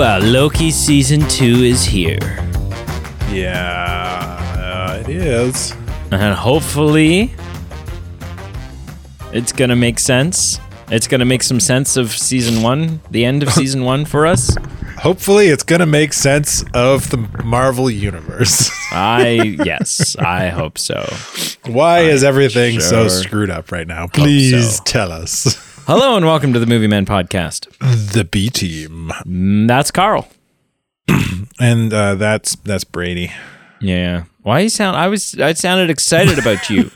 Well, Loki season two is here. Yeah, uh, it is. And hopefully, it's going to make sense. It's going to make some sense of season one, the end of season one for us. Hopefully, it's gonna make sense of the Marvel universe. I, yes, I hope so. Why is everything so screwed up right now? Please so. tell us. Hello and welcome to the Movie Men podcast. the B team, Mm, That's Carl. and uh, that's that's Brady. Yeah. Why you sound? I was. I sounded excited about you.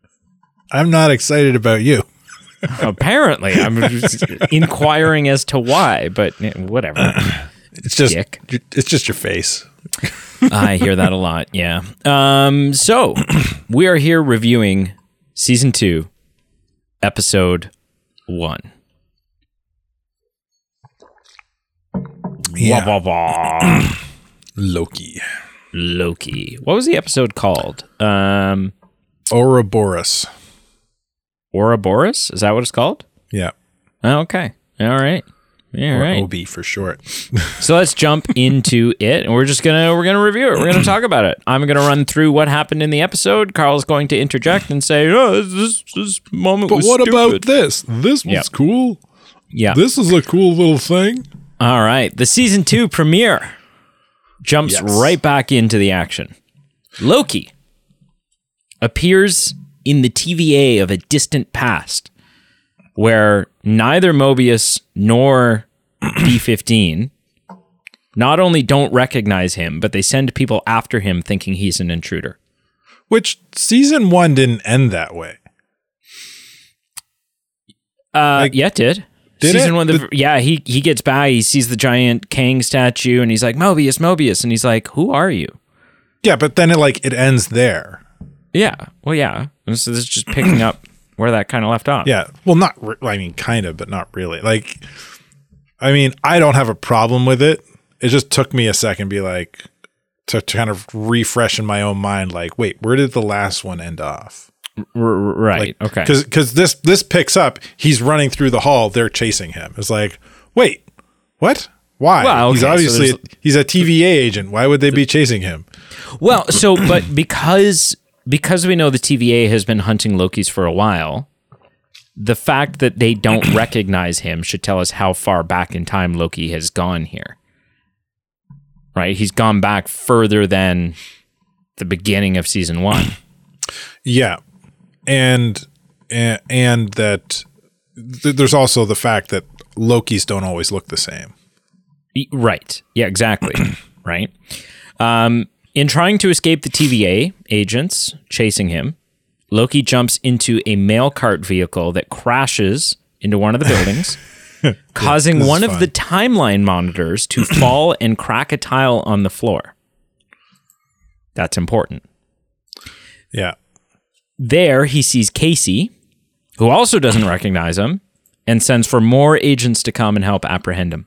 I'm not excited about you. Apparently, I'm just inquiring as to why, but eh, whatever. It's just Dick. it's just your face. I hear that a lot. Yeah. Um. So we are here reviewing season two, episode one. Yeah. Wah, wah, wah. Loki, Loki. What was the episode called? Um. Ouroboros. Ouroboros. Is that what it's called? Yeah, Oh, okay. All right. All or right. OB for short. So let's jump into it, and we're just gonna we're gonna review it. We're gonna talk about it. I'm gonna run through what happened in the episode. Carl's going to interject and say, "Oh, this this moment But was what about this? This was Yep. cool. Yeah. This is a cool little thing. All right. The season two premiere jumps Yes. right back into the action. Loki appears in the TVA of a distant past where neither Mobius nor B15 not only don't recognize him, but they send people after him thinking he's an intruder. Which season one didn't end that way. Uh, Like, yeah, it did. did Season it? one, the, yeah, he he gets by. He sees the giant Kang statue, and he's like, "Mobius, Mobius," and he's like, "Who are you?" Yeah, but then it like it ends there. Yeah. Well, yeah. This is just picking up where that kind of left off. Yeah. Well, not. Re- I mean, kind of, but not really. Like, I mean, I don't have a problem with it. It just took me a second, to be like, to, to kind of refresh in my own mind. Like, wait, where did the last one end off? Right. okay. Because because this this picks up. He's running through the hall. They're chasing him. It's like, wait, what? Why? Well, he's okay, so obviously there's- he's a TVA agent. Why would they be chasing him? Well, so but because because we know the TVA has been hunting Loki's for a while, the fact that they don't recognize him should tell us how far back in time Loki has gone here. Right? He's gone back further than the beginning of season 1. Yeah, and and, and that th- there's also the fact that Lokis don't always look the same. Right. Yeah, exactly. right. Um, in trying to escape the TVA agents chasing him, Loki jumps into a mail cart vehicle that crashes into one of the buildings, causing one of fun. the timeline monitors to fall and crack a tile on the floor. That's important. Yeah, There, he sees Casey, who also doesn't recognize him, and sends for more agents to come and help apprehend him.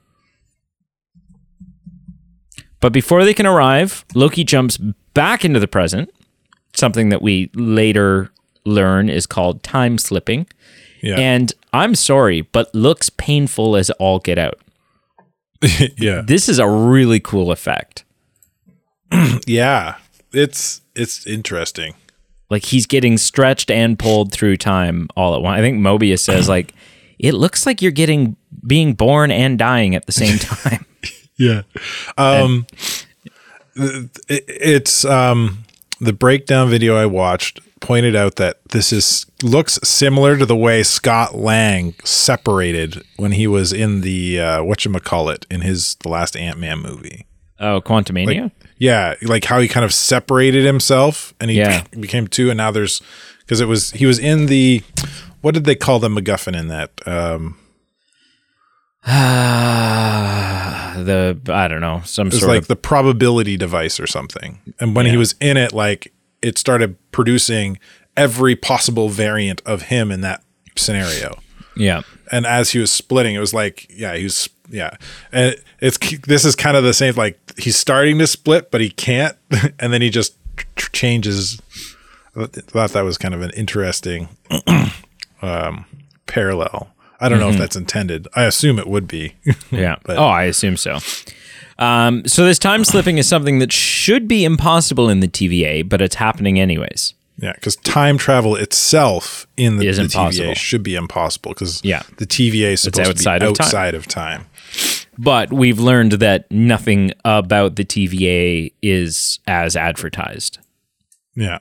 But before they can arrive, Loki jumps back into the present, something that we later learn is called time slipping. yeah, And I'm sorry, but looks painful as all get out. yeah, This is a really cool effect. yeah. It's it's interesting. Like he's getting stretched and pulled through time all at once. I think Mobius says like it looks like you're getting being born and dying at the same time. Yeah, um, th- it, it's um the breakdown video I watched pointed out that this is looks similar to the way Scott Lang separated when he was in the uh, what you call it in his the last Ant Man movie. oh, Quantum Quantumania? Yeah, like how he kind of separated himself and he Yeah. became two, and now there's because it was he was in the what did they call the MacGuffin in that? Um, the I don't know, some it was sort like of the probability device or something. And when he was in it, like it started producing every possible variant of him in that scenario. yeah. And as he was splitting, it was like, yeah, he was, yeah. And it's this is kind of the same. Like he's starting to split, but he can't, and then he just changes. I thought that was kind of an interesting um, parallel. I don't know if that's intended. I assume it would be. Yeah. But- oh, I assume so. Um, so this time slipping is something that should be impossible in the TVA, but it's happening anyways. yeah, because time travel itself in the, Is the impossible. TVA should be impossible because Yeah. the TVA is supposed outside to be of time. outside of time. But we've learned that nothing about the TVA is as advertised. Yeah,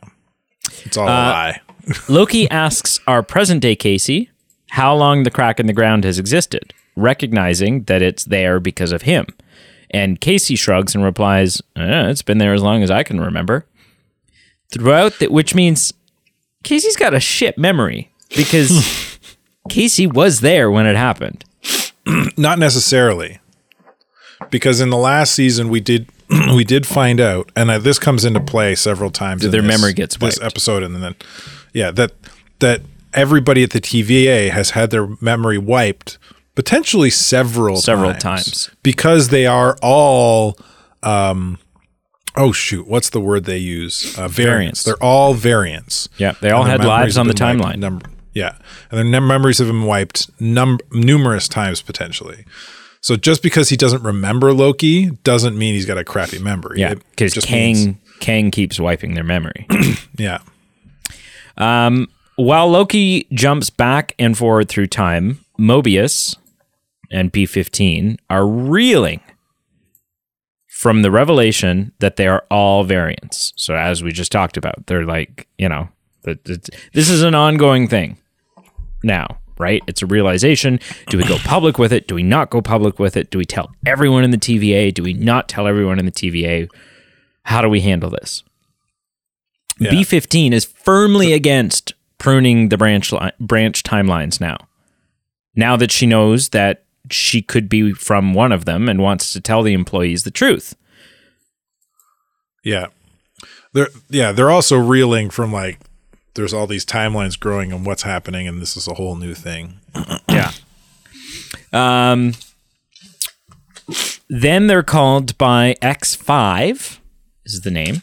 it's all Uh, a lie. Loki asks our present day Casey how long the crack in the ground has existed, recognizing that it's there because of him. And Casey shrugs and replies, "Eh, It's been there as long as I can remember. Throughout that, which means Casey's got a shit memory because Casey was there when it happened. Not necessarily, because in the last season we did we did find out, and this comes into play several times. in their this- memory gets this episode, and then yeah, that that everybody at the TVA has had their memory wiped potentially several Several times, times. because they are all. Um, oh shoot, what's the word they use? Uh, variants. Variants. They're all variants. Yeah, they all had lives on the timeline. Number, yeah, and their num- memories have been wiped num- numerous times potentially. So just because he doesn't remember Loki doesn't mean he's got a crappy memory. Yeah, because Kang means- Kang keeps wiping their memory. yeah, While Loki jumps back and forward through time, Mobius and B15 are reeling from the revelation that they are all variants. So, as we just talked about, they're like, you know, this is an ongoing thing now, right? It's a realization. Do we go public with it? Do we not go public with it? Do we tell everyone in the TVA? Do we not tell everyone in the TVA? How do we handle this? Yeah. B15 is firmly against pruning the branch li- branch timelines now. Now that she knows that she could be from one of them and wants to tell the employees the truth. yeah. They're yeah they're also reeling from like there's all these timelines growing and what's happening and this is a whole new thing. Yeah. Um then they're called by X5 is the name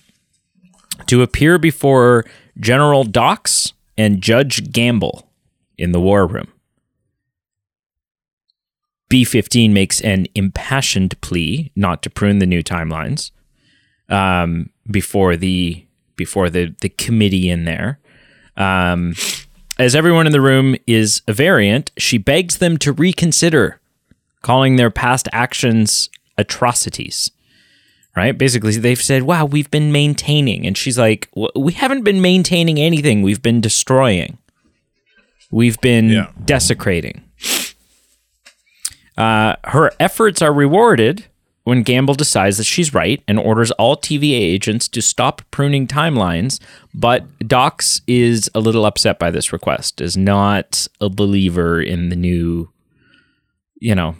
to appear before General Dox and Judge Gamble in the war room. B15 makes an impassioned plea not to prune the new timelines um, before the before the the committee in there. Um, as everyone in the room is a variant, she begs them to reconsider, calling their past actions atrocities. Right? Basically, they've said, "Wow, we've been maintaining," and she's like, "W- "We haven't been maintaining anything. We've been destroying. We've been Yeah. desecrating." Uh, her efforts are rewarded when Gamble decides that she's right and orders all TVA agents to stop pruning timelines. But Dox is a little upset by this request, is not a believer in the new, you know,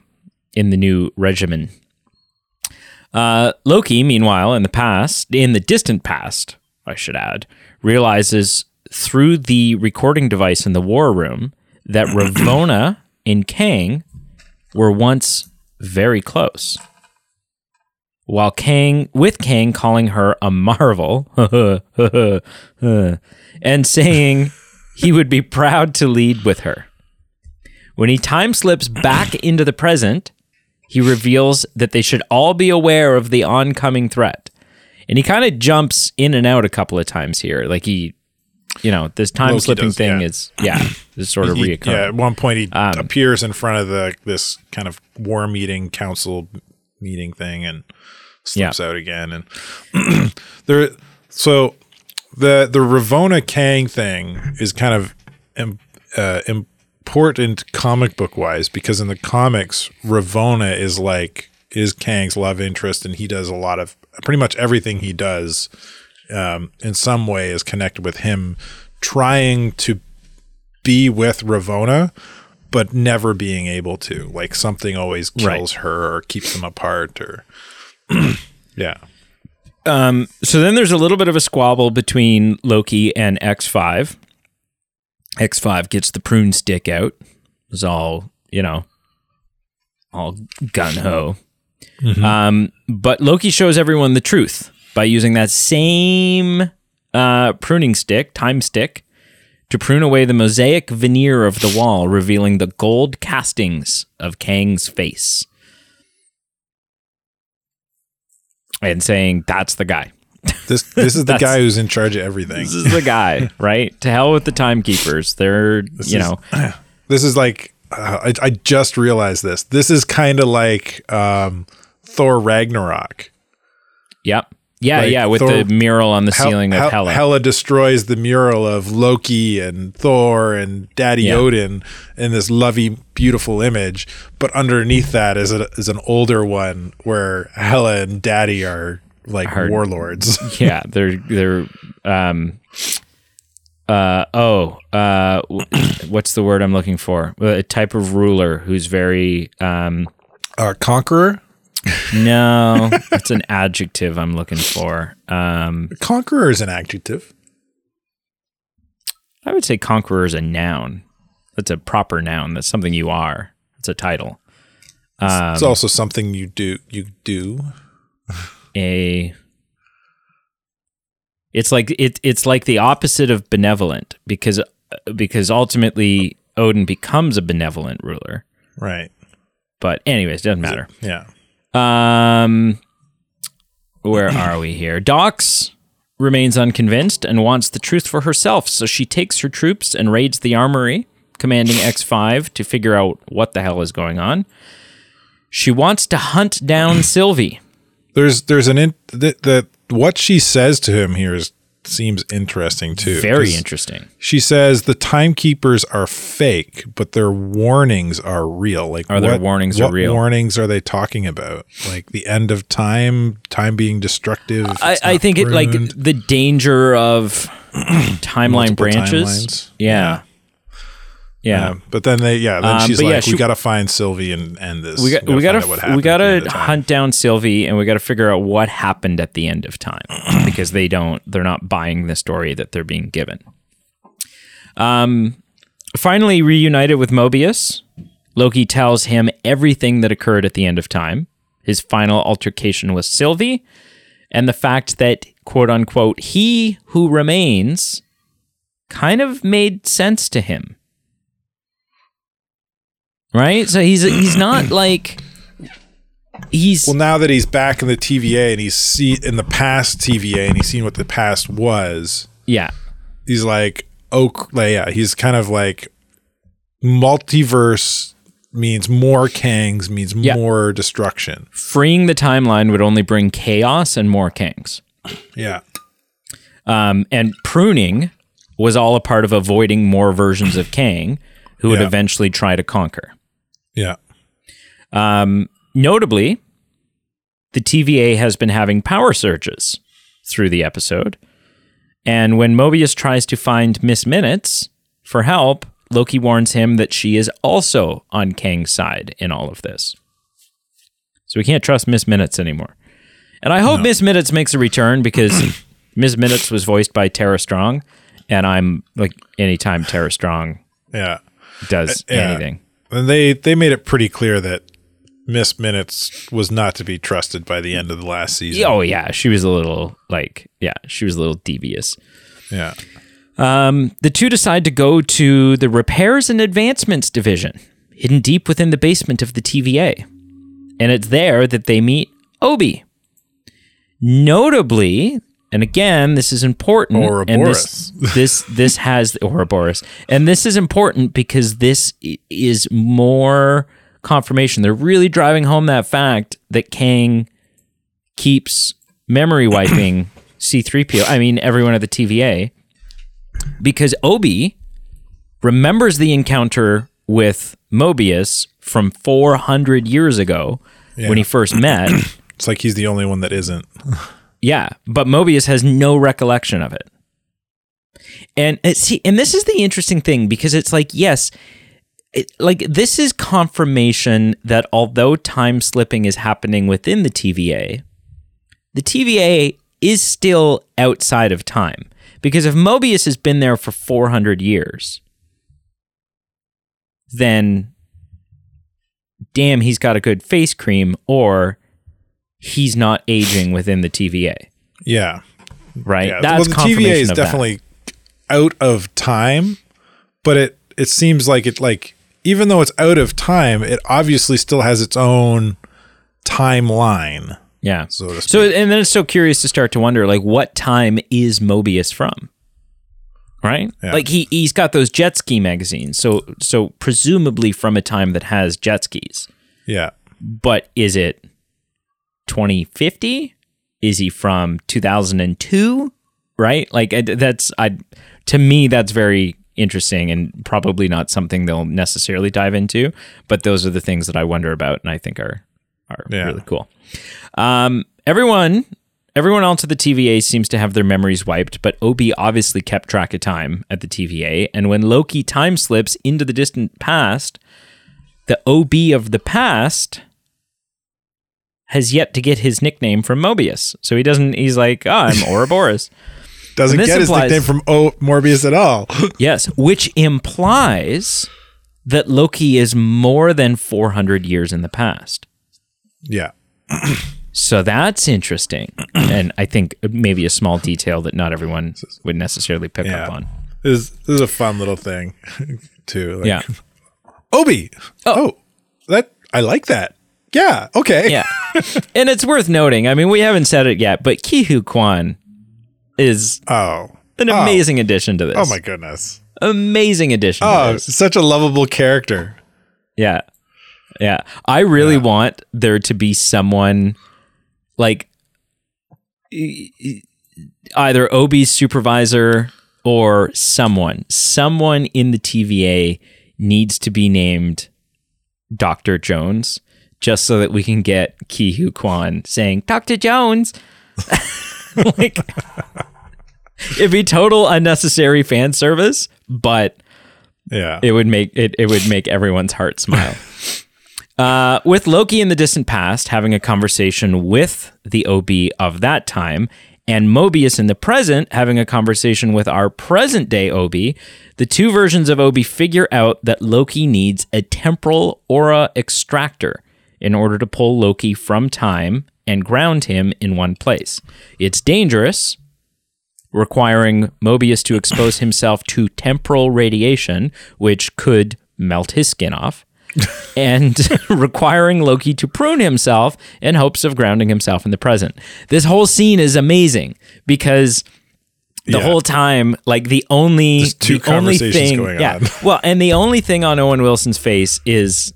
in the new regimen. Uh, Loki, meanwhile, in the past, in the distant past, I should add, realizes through the recording device in the war room that Ravonna and Kang were once very close. While Kang, with Kang calling her a marvel and saying he would be proud to lead with her. When he time slips back into the present, he reveals that they should all be aware of the oncoming threat. And he kind of jumps in and out a couple of times here. Like he, you know, this time Loki slipping does, thing yeah. is, yeah, is sort of He- reoccurring. yeah, at one point he Um, appears in front of the this kind of war meeting, council meeting thing, and slips out again. And there, so the the Ravonna Kang thing is kind of im- uh, important comic book wise because in the comics, Ravonna is like is Kang's love interest, and he does a lot of pretty much everything he does um, in some way is connected with him trying to be with Ravonna, but never being able to. Like something always kills her or keeps them apart or yeah. Um, so then there's a little bit of a squabble between Loki and X5. X5 gets the prune stick out. It's all, you know, all gun ho. Um, but Loki shows everyone the truth by using that same uh, pruning stick, time stick, to prune away the mosaic veneer of the wall, revealing the gold castings of Kang's face. And saying, that's the guy. This this is the guy who's in charge of everything. This is the guy, right? To hell with the timekeepers. They're, you is- know, This is like uh, I, I just realized this. This is kind of like um, Thor Ragnarok. yep. Yeah, Like yeah, with Thor- the mural on the Hel- ceiling of Hel- Hela. Hela destroys the mural of Loki and Thor and Daddy Yeah. Odin in this lovely, beautiful image. But underneath that is, a, is an older one where Hela and Daddy are like Hard. warlords. yeah, they're they're um uh oh uh what's the word I'm looking for? A type of ruler who's very um uh, Conqueror? no, it's an adjective I'm looking for. Um Conqueror is an adjective. I would say conqueror is a noun. That's a proper noun. That's something you are. It's a title. Um, it's also something you do. You do. A it's like it it's like the opposite of benevolent because because ultimately Odin becomes a benevolent ruler. Right. But anyways, doesn't matter. Yeah. Um where are we here? Dox remains unconvinced and wants the truth for herself, so she takes her troops and raids the armory, commanding X5 to figure out what the hell is going on. She wants to hunt down Sylvie. There's there's an in that that what she says to him here is seems interesting too. Very interesting. She says the timekeepers are fake, but their warnings are real. Like Are their what- warnings are real? warnings are they talking about? Like the end of time, time being destructive. I, I think it like the danger of timeline Multiple branches. timelines. Yeah. Yeah. Yeah, but then they yeah. Then Um, she's like, yeah, we got to find Sylvie and end this. We got, we got to, we got at the end to hunt down Sylvie and we got to figure out what happened at the end of time because they don't they're not buying the story that they're being given. Um finally reunited with Mobius, Loki tells him everything that occurred at the end of time. His final altercation with Sylvie and the fact that quote unquote he who remains kind of made sense to him. Right? So he's he's not like he's Well, now that he's back in the TVA and he's see in the past TVA and he's seen what the past was, yeah. he's like, oh, like, yeah, he's kind of like multiverse means more Kangs means Yeah. more destruction. Freeing the timeline would only bring chaos and more kangs. Yeah, Um, and pruning was all a part of avoiding more versions of Kang who would Yeah. eventually try to conquer. Yeah, Um, notably, the TVA has been having power surges through the episode. And when Mobius tries to find Miss Minutes for help, Loki warns him that she is also on Kang's side in all of this. So we can't trust Miss Minutes anymore. And I hope Miss Minutes makes a return because Miss Minutes was voiced by Tara Strong. And I'm like, anytime Tara Strong yeah. does yeah. anything. And they they made it pretty clear that Miss Minutes was not to be trusted by the end of the last season. Oh yeah, she was a little like yeah, she was a little devious. Yeah, Um, the two decide to go to the repairs and advancements division, hidden deep within the basement of the TVA, and it's there that they meet Obi. Notably, and again, this is important. and this, this this has Ouroboros, and this is important because this is more confirmation. They're really driving home that fact that Kang keeps memory wiping C3PO. I mean, everyone at the TVA, because Obi remembers the encounter with Mobius from 400 years ago Yeah. when he first met. it's like he's the only one that isn't. Yeah, but Mobius has no recollection of it. And it, see, and this is the interesting thing because it's like, yes, it, like this is confirmation that although time slipping is happening within the TVA, the TVA is still outside of time. Because if Mobius has been there for 400 years, then damn, he's got a good face cream, or he's not aging within the TVA, Yeah, right? yeah. That's well, the TVA is of that. definitely out of time, but it it seems like it like even though it's out of time, it obviously still has its own timeline. Yeah. So to So and then it's so curious to start to wonder like what time is Mobius from? Right? Yeah. Like he he's got those jet ski magazines. So so presumably from a time that has jet skis. Yeah. But is it 2050? Is he from 2002? Right? Like that's I to me that's very interesting and probably not something they'll necessarily dive into, but those are the things that I wonder about and I think are are Yeah. really cool. Um, everyone, everyone else at the TVA seems to have their memories wiped, but Obi obviously kept track of time at the TVA. And when Loki time slips into the distant past, the OB of the past has yet to get his nickname from Mobius. So he doesn't. He's like, oh, I'm Ouroboros. Doesn't get his nickname from O Morbius at all. yes, which implies that Loki is more than 400 years in the past. yeah. So that's interesting. and I think maybe a small detail that not everyone would necessarily pick Yeah. up on. This, is- this is a fun little thing too. Like, Yeah. Obi. Oh. oh. that I like that. Yeah. Okay. Yeah. and it's worth noting. I mean, we haven't said it yet, but Ke Huy Quan is Oh. an Oh. amazing addition to this. Oh my goodness. Amazing addition to Oh, this. such a lovable character. Yeah. Yeah. I really want there to be someone like e- e- either Obi's supervisor or someone. Someone in the TVA needs to be named Dr. Jones just so that we can get Ke Huy Quan saying, Dr. Jones. like, it'd be total unnecessary fan service, but Yeah. it would make it, it would make everyone's heart smile. uh, with Loki in the distant past having a conversation with the OB of that time, and Mobius in the present having a conversation with our present day OB, the two versions of OB figure out that Loki needs a temporal aura extractor in order to pull Loki from time and ground him in one place. It's dangerous, requiring Mobius to expose himself to temporal radiation, which could melt his skin off, and requiring Loki to prune himself in hopes of grounding himself in the present. This whole scene is amazing because the Yeah. whole time, like the only two the only thing, going yeah, on. well, and the only thing on Owen Wilson's face is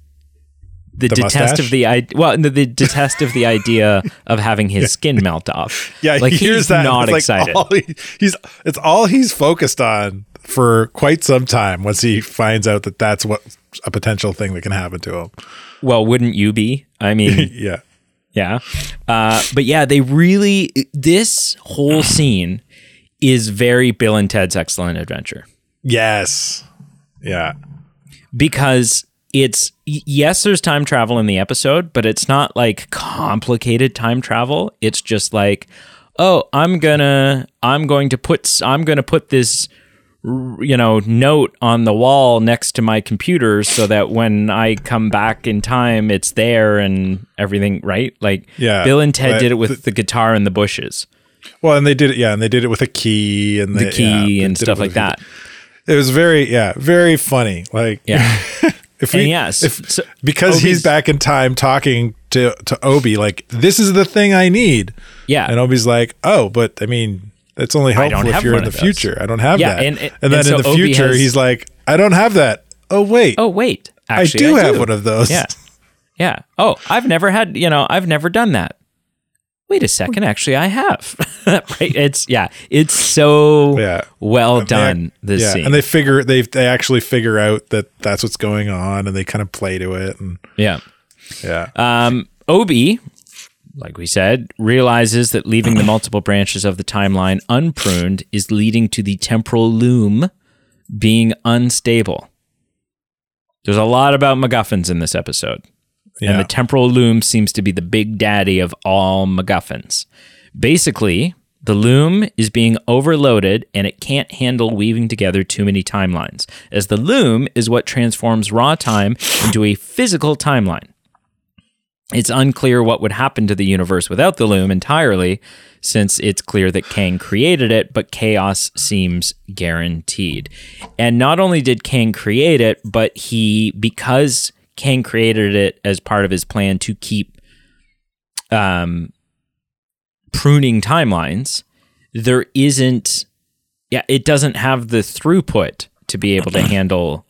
the, The detest mustache? of the idea. Well, the, the detest of the idea of having his skin melt off. Yeah, like he he's that. not it's like excited. all he- he's it's all he's focused on for quite some time. Once he finds out that that's what a potential thing that can happen to him. Well, wouldn't you be? I mean, Yeah, yeah. Uh, but yeah, they really, this whole scene is very Bill and Ted's Excellent Adventure yes, yeah, because it's, yes, there's time travel in the episode, but it's not like complicated time travel. It's just like, oh, I'm gonna, I'm going to put, i'm going to put this you know, note on the wall next to my computer so that when I come back in time, it's there and everything, right? Like, Yeah, Bill and Ted but did it with the- the guitar in the bushes, Well, and they did it. Yeah, and they did it with a key and the they- key yeah, and stuff like that. It was very, yeah, very funny. Like, Yeah. if and yes, if, so- because Obi's- he's back in time talking to to Obi, like this is the thing I need, yeah. and Obi's like, oh, but I mean, that's only helpful if you're in the future. I don't have Yeah, that. and- And, and- then and in so the Obi future, has- he's like, I don't have that. Oh wait, oh, wait. I Actually, do have do. one of those. Yeah. Yeah. Oh, I've never had, you know, I've never done that. Wait a second. Actually, I have. right. It's, yeah. It's so Yeah. well And done, this yeah, scene. and they figure they they actually figure out that that's what's going on, and they kind of play to it, and yeah. yeah, Um, Obi, like we said, realizes that leaving the multiple branches of the timeline unpruned is leading to the temporal loom being unstable. There's a lot about MacGuffins in this episode. Yeah. And the temporal loom seems to be the big daddy of all MacGuffins. Basically, the loom is being overloaded and it can't handle weaving together too many timelines, as the loom is what transforms raw time into a physical timeline. It's unclear what would happen to the universe without the loom entirely, since it's clear that Kang created it, but chaos seems guaranteed. And not only did Kang create it, but he, because Kang created it as part of his plan to keep um, pruning timelines, there isn't, yeah, it doesn't have the throughput to be able to handle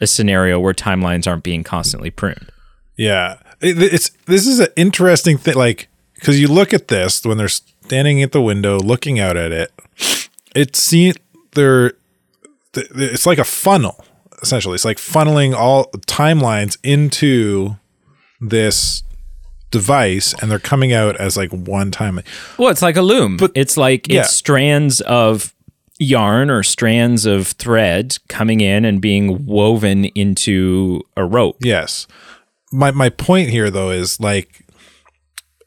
a scenario where timelines aren't being constantly pruned. Yeah, it, it's this is an interesting thing, like because you look at this when they're standing at the window looking out at it. It seems they're it's like a funnel essentially. It's like funneling all timelines into this device, and they're coming out as like one time. Well, it's like a loom. But it's like Yeah. it's strands of yarn or strands of thread coming in and being woven into a rope. Yes. My my point here though is like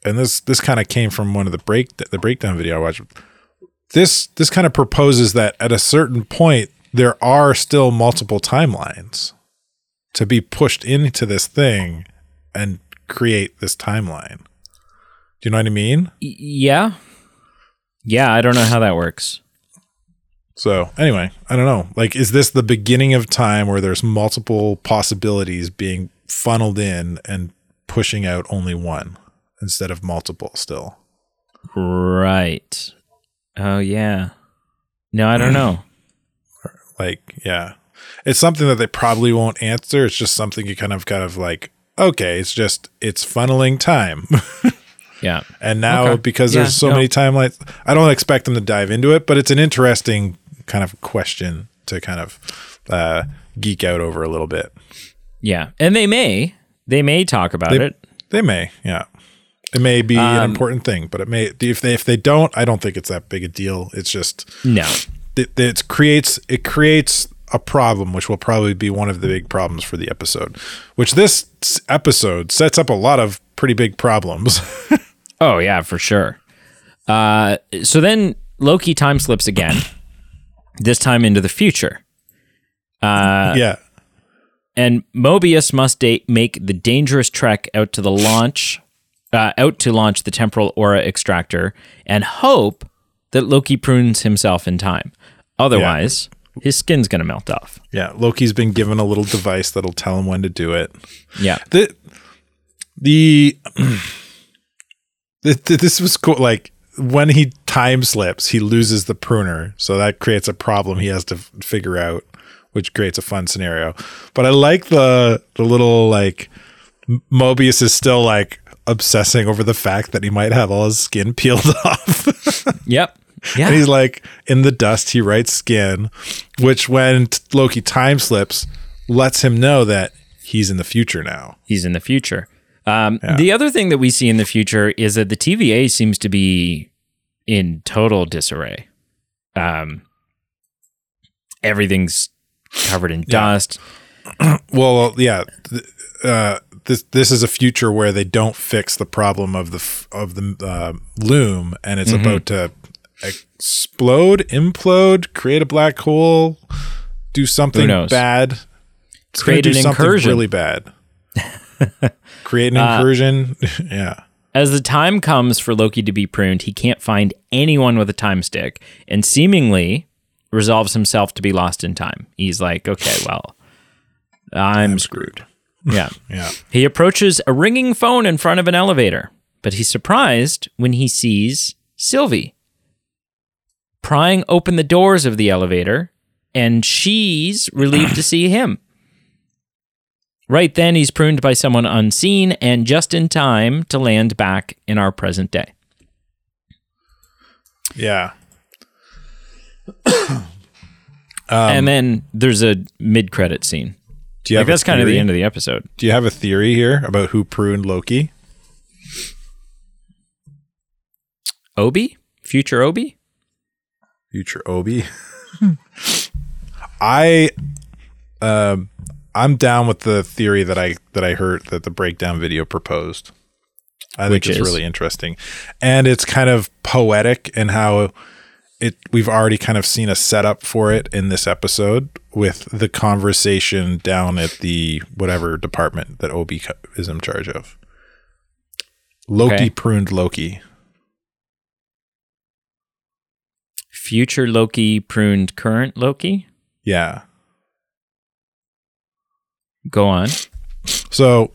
and this this kind of came from one of the break the breakdown video I watched. This this kind of proposes that at a certain point there are still multiple timelines to be pushed into this thing and create this timeline. Do you know what I mean? Yeah. Yeah, I don't know how that works. So anyway, I don't know. Like, is this the beginning of time where there's multiple possibilities being funneled in and pushing out only one instead of multiple still? Right. Oh yeah. No, I don't know. Like, yeah. It's something that they probably won't answer. It's just something you kind of kind of like, okay, it's just it's funneling time. Yeah. and now Okay. because Yeah, there's so no. many timelines, I don't expect them to dive into it, but it's an interesting kind of question to kind of uh, geek out over a little bit. Yeah. And they may. They may talk about They- it. They may, yeah. It may be an Um, important thing, but it may if they if they don't, I don't think it's that big a deal. It's just No. It, it creates it creates a problem, which will probably be one of the big problems for the episode. Which this episode sets up a lot of pretty big problems. Oh yeah, for sure. Uh, so then Loki time slips again. this time into the future. Uh, yeah, and Mobius must da- make the dangerous trek out to the launch, uh, out to launch the temporal aura extractor, and hope that Loki prunes himself in time. Otherwise, his skin's gonna melt off. yeah. Loki's been given a little device that'll tell him when to do it. Yeah, the the, the, the- this was cool like when he time slips he loses the pruner so that creates a problem he has to f- figure out which creates a fun scenario but i like the the little like mobius is still like obsessing over the fact that he might have all his skin peeled off yep, and yeah, he's like in the dust he writes skin which when loki time slips lets him know that he's in the future now he's in the future. Um, The other thing that we see in the future is that the TVA seems to be in total disarray. Um, everything's covered in dust. Well, yeah. Uh, this this is a future where they don't fix the problem of the of the uh, loom, and it's Mm-hmm. about to explode, implode, create a black hole, do something bad, It's Create an incursion. really bad. create an Uh, incursion. yeah, As the time comes for Loki to be pruned, he can't find anyone with a time stick and seemingly resolves himself to be lost in time. He's like, okay, well, I'm screwed. Yeah. yeah. He approaches a ringing phone in front of an elevator, but he's surprised when he sees Sylvie prying open the doors of the elevator, and she's relieved to see him. Right then, he's pruned by someone unseen and just in time to land back in our present day. Yeah. and then there's a mid-credit scene. Do you Like have that's kind of the end of the episode. Do you have a theory here about who pruned Loki? Obi, future Obi. future Obi. I um I'm down with the theory that I that I heard that the breakdown video proposed. I think it's is? really interesting. And it's kind of poetic in how it we've already kind of seen a setup for it in this episode with the conversation down at the whatever department that Obi is in charge of. Loki Okay. pruned Loki. Future Loki pruned current Loki. Yeah. Go on. So,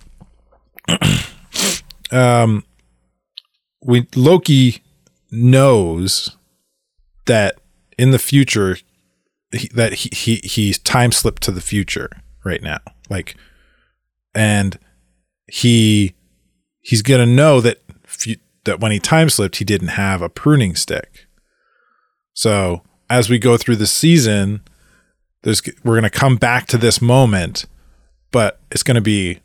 um, we Loki knows that in the future he, that he, he he's time slipped to the future right now, like, and he he's gonna know that that when he time slipped, he didn't have a pruning stick. So as we go through the season, there's we're gonna come back to this moment but it's to be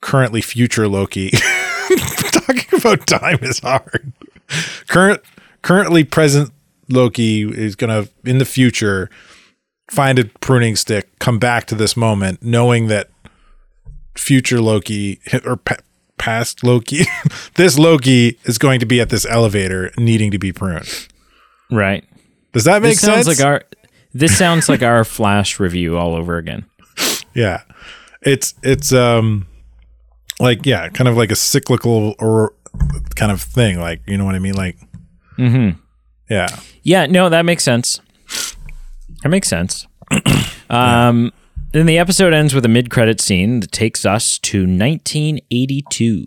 currently future Loki. Talking about time is hard. Current, currently present Loki is going to in the future find a pruning stick, come back to this moment, knowing that future Loki or pa- past Loki, this Loki is going to be at this elevator needing to be pruned. Right. Does that make This sounds sense? like our this sounds like our flash review all over again. Yeah. It's it's um like yeah, kind of like a cyclical or kind of thing. Like you know what I mean? Like Mm-hmm. yeah. Yeah, no, that makes sense. That makes sense. um, then the episode ends with a mid-credit scene that takes us to 1982.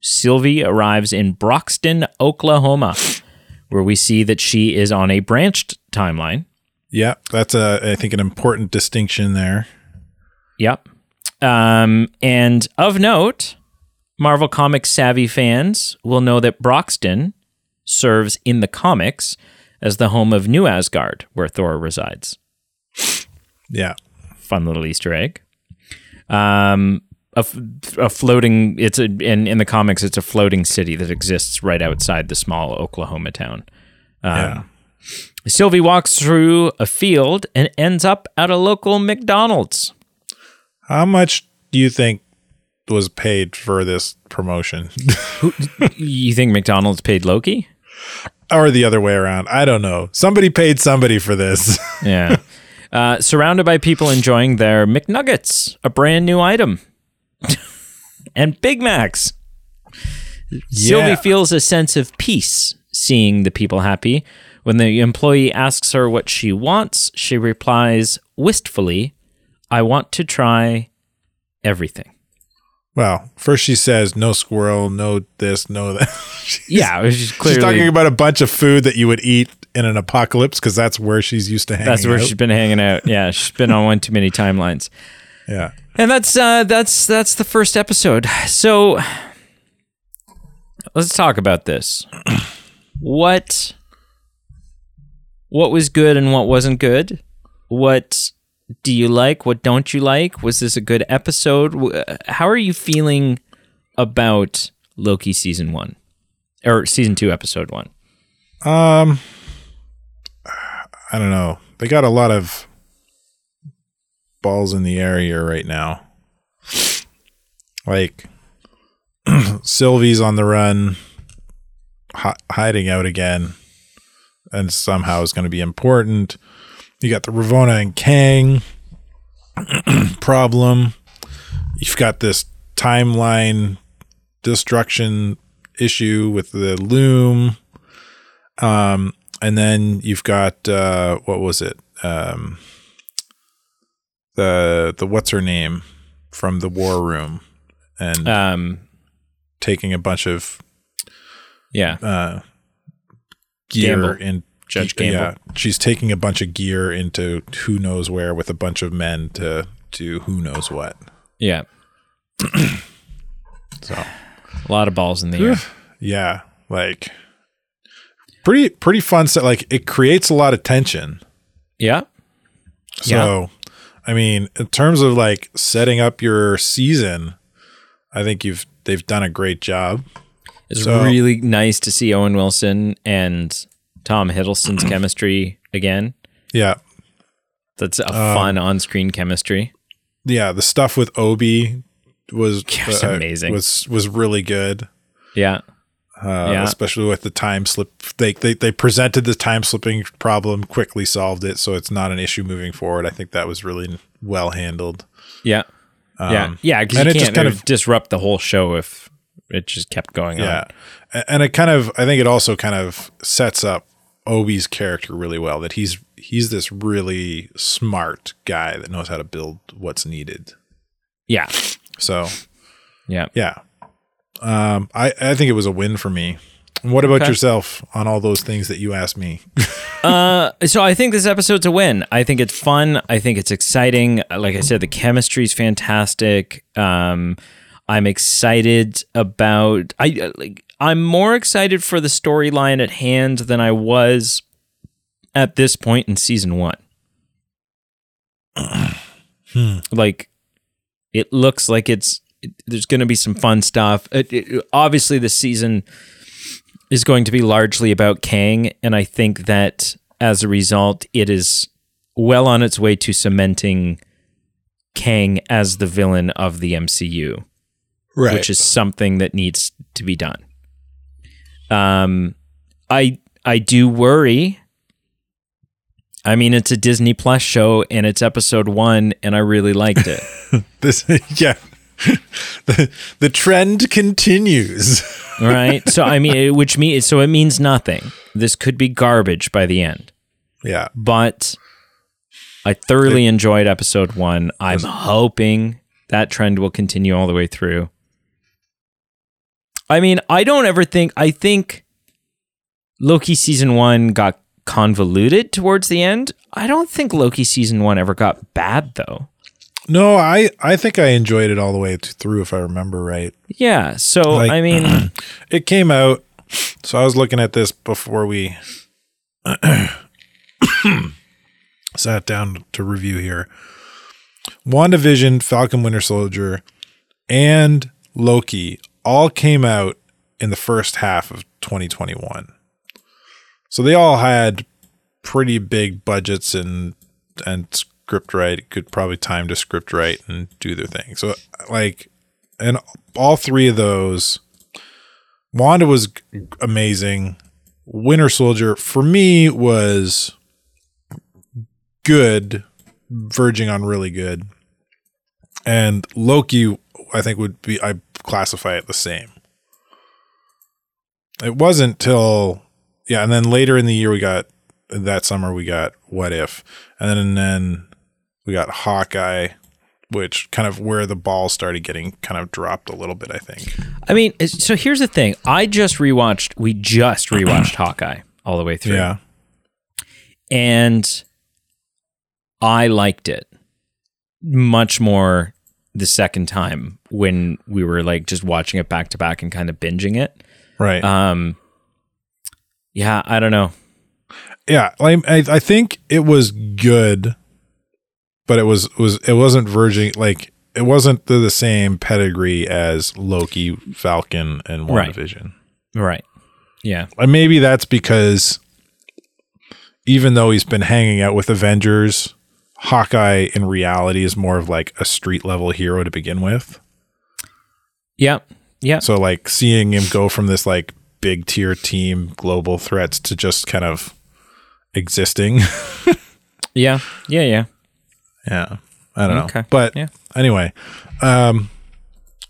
Sylvie arrives in Broxton, Oklahoma, where we see that she is on a branched timeline. Yeah. That's a I think an important distinction there. Yep. Um, and of note, Marvel Comics savvy fans will know that Broxton serves in the comics as the home of New Asgard, where Thor resides. Yeah. Fun little Easter egg. Um, a, a floating. It's a in in the comics. It's a floating city that exists right outside the small Oklahoma town. Um, Yeah. Sylvie walks through a field and ends up at a local McDonald's. How much do you think was paid for this promotion? You think McDonald's paid Loki? or the other way around? I don't know. Somebody paid somebody for this. Yeah. uh, surrounded by people enjoying their McNuggets, a brand new item, and Big Macs. Sylvie feels a sense of peace seeing the people happy. When the employee asks her what she wants, she replies wistfully, I want to try everything. Well, first she says no squirrel, no this, no that. She's- Yeah, is clearly She's talking about a bunch of food that you would eat in an apocalypse because that's where she's used to hanging that's where out. she's been hanging out. Yeah, she's been on one too many timelines. yeah. And that's uh, that's that's the first episode. So let's talk about this. What what was good and what wasn't good? What do you like? What don't you like? Was this a good episode? How are you feeling about Loki season 1 or season 2 episode 1? Um, I don't know. They got a lot of balls in the air here right now. Like Sylvie's on the run, hi- hiding out again, and somehow is going to be important. You got the Ravonna and Kang problem. You've got this timeline destruction issue with the loom. Um, and then you've got uh, what was it? Um, the the what's her name from the war room, and Um taking a bunch of yeah. uh, gear Gamble. in. Judge Yeah, she's taking a bunch of gear into who knows where with a bunch of men to do who knows what. Yeah. So A lot of balls in the air. yeah, like pretty pretty fun set. Like it creates a lot of tension. Yeah. So, I mean, in terms of like setting up your season, I think you've they've done a great job. It's So- really nice to see Owen Wilson and Tom Hiddleston's chemistry again. Yeah, That's a Um, fun on-screen chemistry. yeah. The stuff with Obi was Gosh, amazing. Was was really good. Yeah. Uh, Yeah. especially with the time slip. They, they they presented the time slipping problem, quickly solved it, so it's not an issue moving forward. I think that was really well handled. Yeah. yeah, yeah, because and you it can't just kind of disrupt the whole show if it just kept going Yeah. on. And it kind of I think it also kind of sets up Obi's character really well that he's he's this really smart guy that knows how to build what's needed. Yeah, So, yeah. yeah. Um I I think it was a win for me. What about Okay. yourself on all those things that you asked me? Uh, so I think this episode's a win. I think it's fun. I think it's exciting. Like I said, the chemistry's fantastic. Um, I'm excited about. I uh, like. I'm more excited for the storyline at hand than I was at this point in season one. Like, it looks like it's. It, there's going to be some fun stuff. It, it- obviously, this season is going to be largely about Kang, and I think that as a result, it is well on its way to cementing Kang as the villain of the MCU, Right. which is something that needs to be done. Um, I I do worry. I mean, it's a Disney Plus show, and it's episode one, and I really liked it. this yeah. the the trend continues. right? So I mean, which means so it means nothing. This could be garbage by the end. yeah. but I thoroughly enjoyed episode one. I'm hoping that trend will continue all the way through. I mean, I don't ever think, I think Loki season one got convoluted towards the end. I don't think Loki season one ever got bad though. No, I I think I enjoyed it all the way through if I remember right. Yeah. So, Like- I mean, It came out. So I was looking at this before we sat down to review here. WandaVision, Falcon Winter Soldier, and Loki all came out in the first half of 2021. So they all had pretty big budgets and and script write could probably time to script write and do their thing. So like and all three of those Wanda was amazing. Winter Soldier for me was good, verging on really good. And Loki, I think would be I classify it the same. It wasn't till yeah, and then later in the year we got that summer we got What If, and then and then we got Hawkeye, which kind of where the ball started getting kind of dropped a little bit. I think. I mean, so here's the thing. I just rewatched, we just rewatched Hawkeye all the way through. Yeah. and I liked it much more the second time when we were like just watching it back to back and kind of binging it. Right. Um, yeah, I don't know. yeah. Like I, I think it was good, but it was was it wasn't verging like it wasn't the, the same pedigree as Loki, Falcon, and Right. WandaVision. Right? Yeah. And maybe that's because even though he's been hanging out with Avengers, Hawkeye in reality is more of like a street level hero to begin with. Yeah. Yeah. So like seeing him go from this like big tier team global threats to just kind of existing. Yeah. Yeah. Yeah. yeah. I don't Okay. know. But Yeah. anyway, um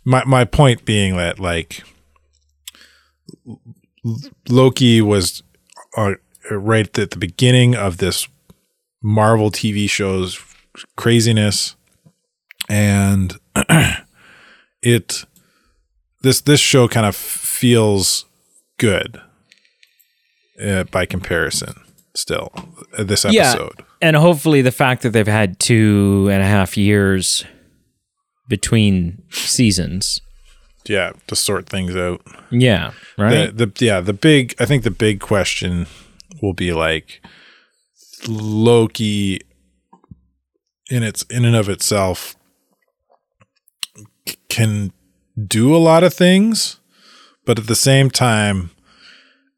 my my point being that like Loki was uh, right at the beginning of this Marvel TV show's craziness and it this this show kind of feels good uh, by comparison still uh, this Yeah. episode And hopefully, the fact that they've had two and a half years between seasons. yeah to sort things out Yeah. Right. the, the yeah the big i think the big question will be like loki in its in and of itself can do a lot of things but at the same time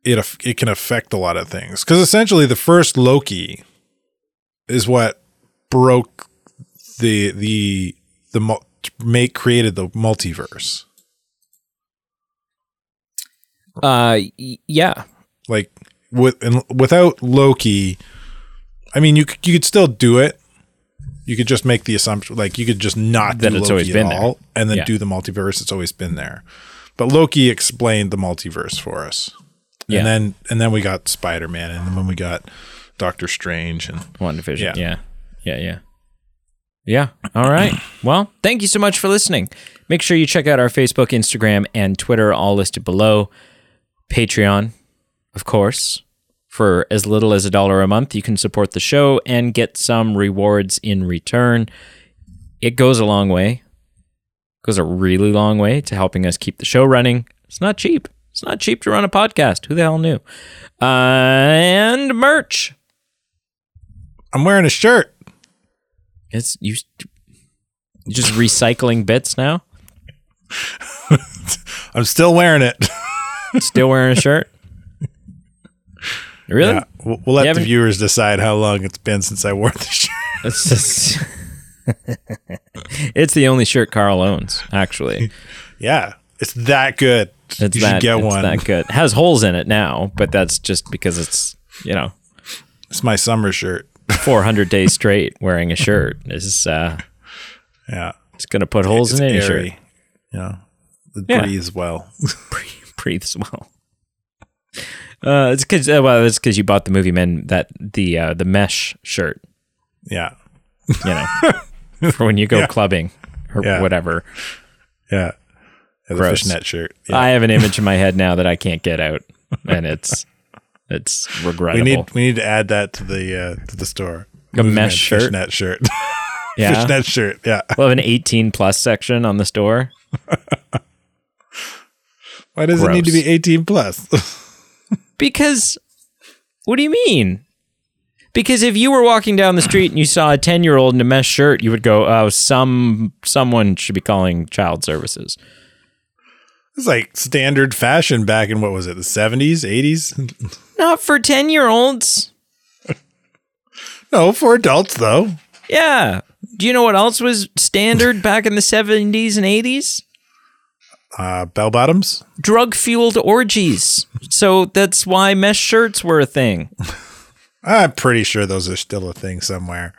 it it can affect a lot of things cuz essentially the first loki is what broke the the the mul- make created the multiverse uh. y- Yeah. like with and without Loki, I mean you you could still do it You could just make the assumption, like you could just not That do it's Loki always at been there. all, and then Yeah. do the multiverse. It's always been there. But Loki explained the multiverse for us, Yeah. and then and then we got Spider Man, and then we got Doctor Strange, and WandaVision. Yeah. Yeah. Yeah. Yeah. Yeah. All right. Well, thank you so much for listening. Make sure you check out our Facebook, Instagram, and Twitter, all listed below. Patreon, of course. For as little as a dollar a month, you can support the show and get some rewards in return. It goes a long way. It goes a really long way to helping us keep the show running. It's not cheap. It's not cheap to run a podcast. Who the hell knew? Uh, and merch. I'm wearing a shirt. It's you you just recycling bits now. I'm still wearing it. Still wearing a shirt. Really? yeah, we'll, we'll let the haven't- viewers decide how long it's been since I wore the shirt. It's just It's the only shirt Carl owns, actually. Yeah, it's that good. It's you that should get it's one. that good. It has holes in it now, but that's just because it's, you know, It's my summer shirt. 400 days straight wearing a shirt is uh Yeah, it's going to put holes it's in any airy. shirt. Know, it Yeah. breathes well. breathes well. Uh, it's because uh, well, it's because you bought the movie men that the uh, the mesh shirt, yeah, you know, for when you go Yeah. clubbing or Yeah. whatever. yeah. Yeah, the Gross. fishnet shirt. Yeah. I have an image in my head now that I can't get out, and it's it's regrettable. we need we need to add that to the uh, to the store. A Movie mesh shirt? fishnet shirt, yeah, fishnet shirt. Yeah. we'll have an 18 plus section on the store. Why does it need to be eighteen plus? Because what do you mean? Because if you were walking down the street and you saw a 10 year old in a mesh shirt, you would go, "Oh, some someone should be calling child services." it's like standard fashion back in what was it, the seventies, eighties? Not for 10 year olds. No, for adults though. Yeah. Do you know what else was standard back in the 70s and 80s? Uh, bell bottoms. Drug fueled orgies. So that's why mesh shirts were a thing. I'm pretty sure those are still a thing somewhere.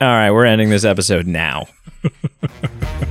All right, we're ending this episode now.